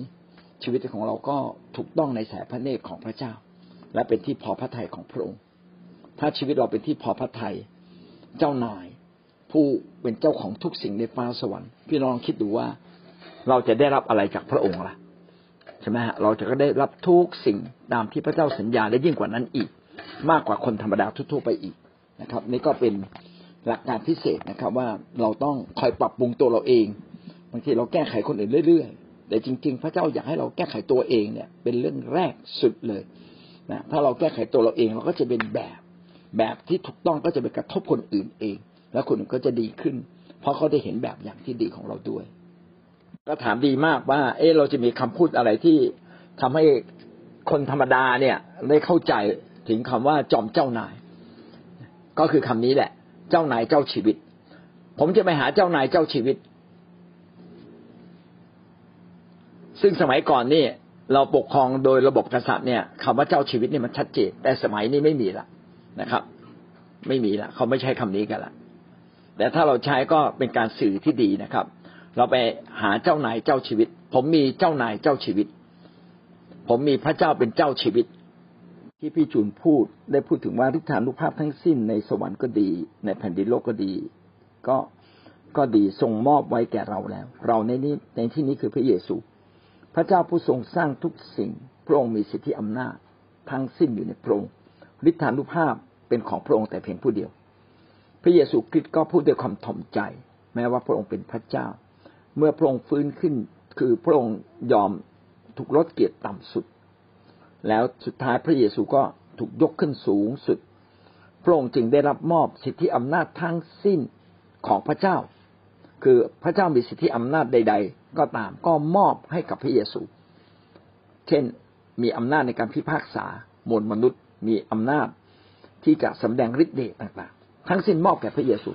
Speaker 1: ชีวิตของเราก็ถูกต้องในสายพระเนตรของพระเจ้า และเป็นที่พอพระทัยของพระองค์ ถ้าชีวิตเราเป็นที่พอพระทัยเจ้านาย ผู้เป็นเจ้าของทุกสิ่งในฟ้าสวรรค์พี่น้องคิดดูว่าเราจะได้รับอะไรจากพระองค์ล่ะใช่ไหมฮะเราจะก็ได้รับทุกสิ่งตามที่พระเจ้าสัญญาและยิ่งกว่านั้นอีก มากกว่าคนธรรมดาทั่วๆไปอีกนะครับ นี่ก็เป็น หลักการพิเศษนะครับ ว่าเราต้องคอยปรับปรุงตัวเราเองบางทีเราแก้ไขคนอื่นเรื่อยๆ แต่จริง ๆ พระเจ้าอยากให้เราแก้ไขตัวเองเนี่ย เป็นเรื่องแรกสุดเลยนะถ้าเราแก้ไขตัวเราเองเราก็จะเป็นแบบ แบบที่ถูกต้องก็จะไปกระทบคนอื่นเอง แล้วคนอื่นก็จะดีขึ้น เพราะเขาได้เห็นแบบอย่างที่ดีของเราด้วย ก็ถามดีมากว่า เออเราจะมีคำพูดอะไรที่ทำให้คนธรรมดาเนี่ย ได้เข้าใจถึงคำว่าจอมเจ้านาย ก็คือคำนี้แหละ เจ้านายเจ้าชีวิต ผมจะไปหาเจ้านายเจ้าชีวิต ซึ่งสมัยก่อนนี่เราปกครองโดยระบบกษัตริย์เนี่ยคำว่าเจ้าชีวิตนี่มันชัดเจนแต่สมัยนี้ไม่มีละนะครับ ไม่มีละเขาไม่ใช้คำนี้กันละแต่ถ้าเราใช้ก็เป็นการสื่อที่ดีนะครับ เราไปหาเจ้านายเจ้าชีวิต ผมมีเจ้านายเจ้าชีวิต ผมมีพระเจ้าเป็นเจ้าชีวิต ที่พี่จูนพูดได้พูดถึงว่าทุกฐานุภาพทั้งสิ้นในสวรรค์ก็ดี ในแผ่นดินโลกก็ดี ก็ก็ดีทรงมอบไว้แก่เราแล้ว เราในนี้ในที่นี้คือพระเยซู พระเจ้าผู้ทรงสร้างทุกสิ่ง พระองค์มีสิทธิอำนาจ ทั้งสิ้นอยู่ในพระองค์ฤทธานุภาพเป็นของพระองค์แต่เพียงผู้เดียว พระเยซูคริสต์ก็พูดด้วยความถ่อมใจ แม้ว่าพระองค์เป็นพระเจ้า เมื่อพระองค์ฟื้นขึ้น คือพระองค์ยอมถูกลดเกียรติต่ำสุด แล้วสุดท้ายพระเยซูก็ถูกยกขึ้นสูงสุด พระองค์จึงได้รับมอบสิทธิอำนาจทั้งสิ้นของพระเจ้า คือพระเจ้ามีสิทธิอำนาจใด ๆ ก็ตามก็มอบให้กับพระเยซู เช่นมีอำนาจในการพิพากษามวลมนุษย์ มีอำนาจที่จะสำแดงฤทธิ์เดชต่างๆ ทั้งสิ้นมอบแก่พระเยซู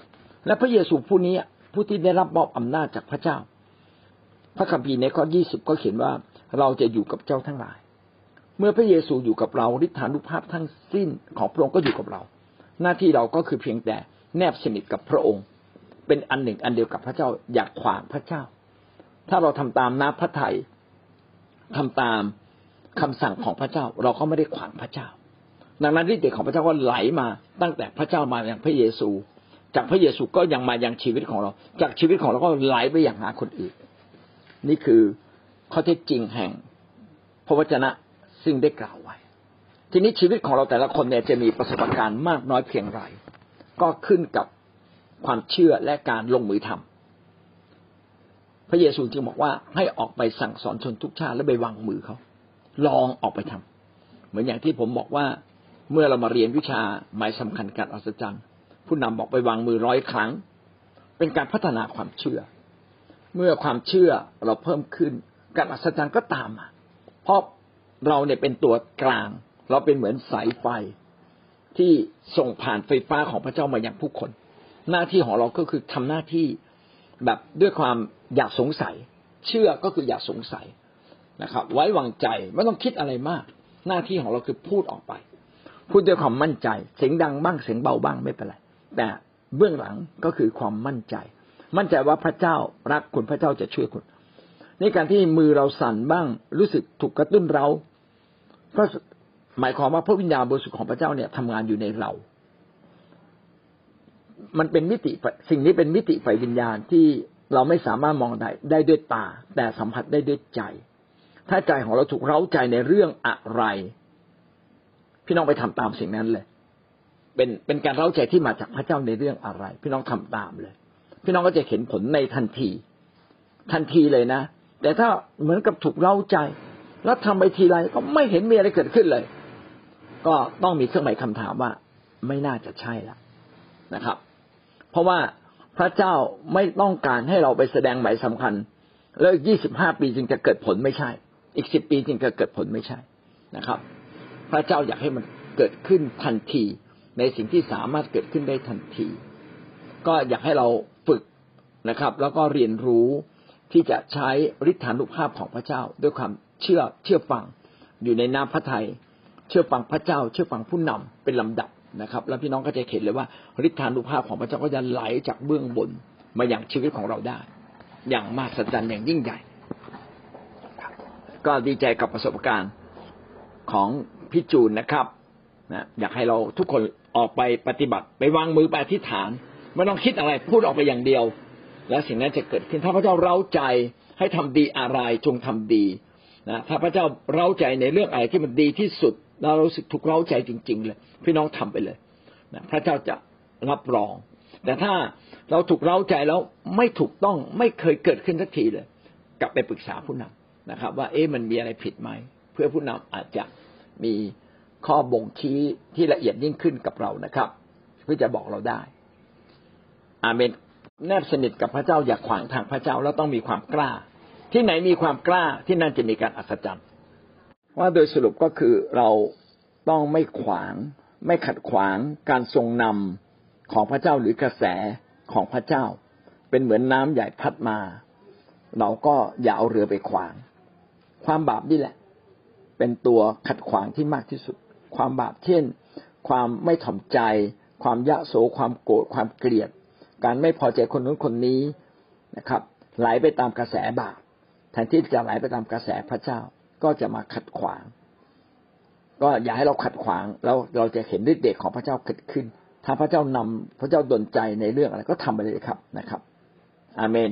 Speaker 1: และพระเยซูผู้นี้ผู้ที่ได้รับมอบอำนาจจากพระเจ้า พระคัมภีร์ในข้อ20ก็เขียนว่าเราจะอยู่กับเจ้าทั้งหลาย เมื่อพระเยซูอยู่กับเราฤทธานุภาพทั้งสิ้นของพระองค์ก็อยู่กับเรา หน้าที่เราก็คือเพียงแต่แนบสนิทกับพระองค์ เป็นอันหนึ่งอันเดียวกับพระเจ้าอยากขวางพระเจ้า ถ้าเราทำตามน้ำพระทัยทำตามคำสั่งของพระเจ้า เราก็ไม่ได้ขวางพระเจ้า ดังนั้นฤทธิ์เดชของพระเจ้าก็ไหลมาตั้งแต่พระเจ้ามาอย่างพระเยซู จากพระเยซูก็ยังมายังชีวิตของเรา จากชีวิตของเราก็ไหลไปอย่างหาคนอื่น นี่คือข้อเท็จจริงแห่งพระวจนะ ซึ่งได้กล่าวไว้ ทีนี้ชีวิตของเราแต่ละคนเนี่ยจะมีประสบการณ์มากน้อยเพียงไร ก็ขึ้นกับความเชื่อและการลงมือทพระเยซูจึงบอกว่าให้ออกไปสั่งสอนชนทุกชาติและไปวางมือเขาลองออกไปทำเหมือนอย่างที่ผมบอกว่าเมื่อเรามาเรียนวิชาหมายสำคัญการอัศจรรย์ ผู้นำบอกไปวางมือร้อยครั้ง เป็นการพัฒนาความเชื่อ เมื่อความเชื่อเราเพิ่มขึ้น การอัศจรรย์ก็ตามมาเพราะ เราเนี่ยเป็นตัวกลาง เราเป็นเหมือนสายไฟ ที่ส่งผ่านไฟฟ้าของพระเจ้ามาอย่างผู้คน หน้าที่ของเราก็คือทำหน้าที่แบบด้วยความอยากสงสัย เชื่อก็คืออยากสงสัยนะครับ ไว้วางใจไม่ต้องคิดอะไรมาก หน้าที่ของเราคือพูดออกไป พูดด้วยความมั่นใจ เสียงดังบ้างเสียงเบาบ้างไม่เป็นไรแต่เบื้องหลังก็คือความมั่นใจ มั่นใจว่าพระเจ้ารักคุณพระเจ้าจะช่วยคุณในการที่มือเราสั่นบ้างรู้สึกถูกกระตุ้นเรา ก็หมายความว่าพระวิญญาณบริสุทธิ์ของพระเจ้าเนี่ยทำงานอยู่ในเรา มันเป็นมิติสิ่งนี้เป็นมิติไฟวิญญาณที่เราไม่สามารถมองได้ได้ด้วยตา แต่สัมผัสได้ด้วยใจ ถ้าใจของเราถูกเร้าใจในเรื่องอะไร พี่น้องไปทำตามสิ่งนั้นเลย เป็นเป็นการเร้าใจที่มาจากพระเจ้าในเรื่องอะไร พี่น้องทำตามเลย พี่น้องก็จะเห็นผลในทันที ทันทีเลยนะ แต่ถ้าเหมือนกับถูกเร้าใจ แล้วทำไปทีไรก็ไม่เห็นมีอะไรเกิดขึ้นเลย ก็ต้องมีเครื่องหมายคำถามว่า ไม่น่าจะใช่ละนะครับ เพราะว่าพระเจ้าไม่ต้องการให้เราไปแสดงหมายสำคัญ แล้วยี่สิบห้าปีจึงจะเกิดผลไม่ใช่ อีกสิบปีจึงจะเกิดผลไม่ใช่นะครับ พระเจ้าอยากให้มันเกิดขึ้นทันที ในสิ่งที่สามารถเกิดขึ้นได้ทันที ก็อยากให้เราฝึกนะครับ แล้วก็เรียนรู้ที่จะใช้ฤทธานุภาพของพระเจ้าด้วยความ เชื่อเชื่อฟังอยู่ในน้ำพระทัยเชื่อฟังพระเจ้า เชื่อฟังผู้นำเป็นลำดับนะครับ แล้วพี่น้องก็จะเห็นเลยว่าฤทธานุภาพของพระเจ้าก็จะไหลจากเบื้องบนมาอย่างชีวิตของเราได้ อย่างมาสัจจันอย่างยิ่งใหญ่ ก็ดีใจกับประสบการณ์ของพี่จูนนะครับนะอยากให้เราทุกคนออกไปปฏิบัติ ไปวางมือไปอธิษฐานไม่ต้องคิดอะไรพูดออกไปอย่างเดียว และสิ่งนั้นจะเกิดขึ้นถ้าพระเจ้าเร้าใจให้ทำดีอะไรจงทำดี นะถ้าพระเจ้าเร้าใจในเรื่องอะไรที่มันดีที่สุดเรารู้สึกถูกเร้าใจจริง ๆ เลย พี่น้องทำไปเลยนะพระเจ้าจะรับรอง แต่ถ้าเราถูกเร้าใจแล้วไม่ถูกต้องไม่เคยเกิดขึ้นสักทีเลย กลับไปปรึกษาผู้นำนะครับ ว่าเอ๊ะมันมีอะไรผิดไหมเพื่อผู้นำอาจจะมีข้อบ่งชี้ที่ละเอียดยิ่งขึ้นกับเรานะครับ เพื่อจะบอกเราได้ อาเมนแนบสนิทกับพระเจ้าอย่าขวางทางพระเจ้าแล้วต้องมีความกล้า ที่ไหนมีความกล้าที่นั่นจะมีการอัศจรรย์ว่าโดยสรุปก็คือเราต้องไม่ขวาง ไม่ขัดขวางการทรงนำของพระเจ้าหรือกระแสของพระเจ้า เป็นเหมือนน้ำใหญ่พัดมา เราก็อย่าเอาเรือไปขวาง ความบาปนี่แหละ เป็นตัวขัดขวางที่มากที่สุด ความบาปเช่น ความไม่ถ่อมใจ ความยะโสความโกรธความเกลียด การไม่พอใจคนนู้นคนนี้นะครับ ไหลไปตามกระแสบาป แทนที่จะไหลไปตามกระแสพระเจ้าก็จะมาขัดขวาง ก็อย่าให้เราขัดขวางแล้วเราจะเห็นฤทธิ์เดชของพระเจ้าเกิดขึ้น ถ้าพระเจ้านำพระเจ้าดลใจในเรื่องอะไรก็ทำไปเลยครับนะครับ อาเมน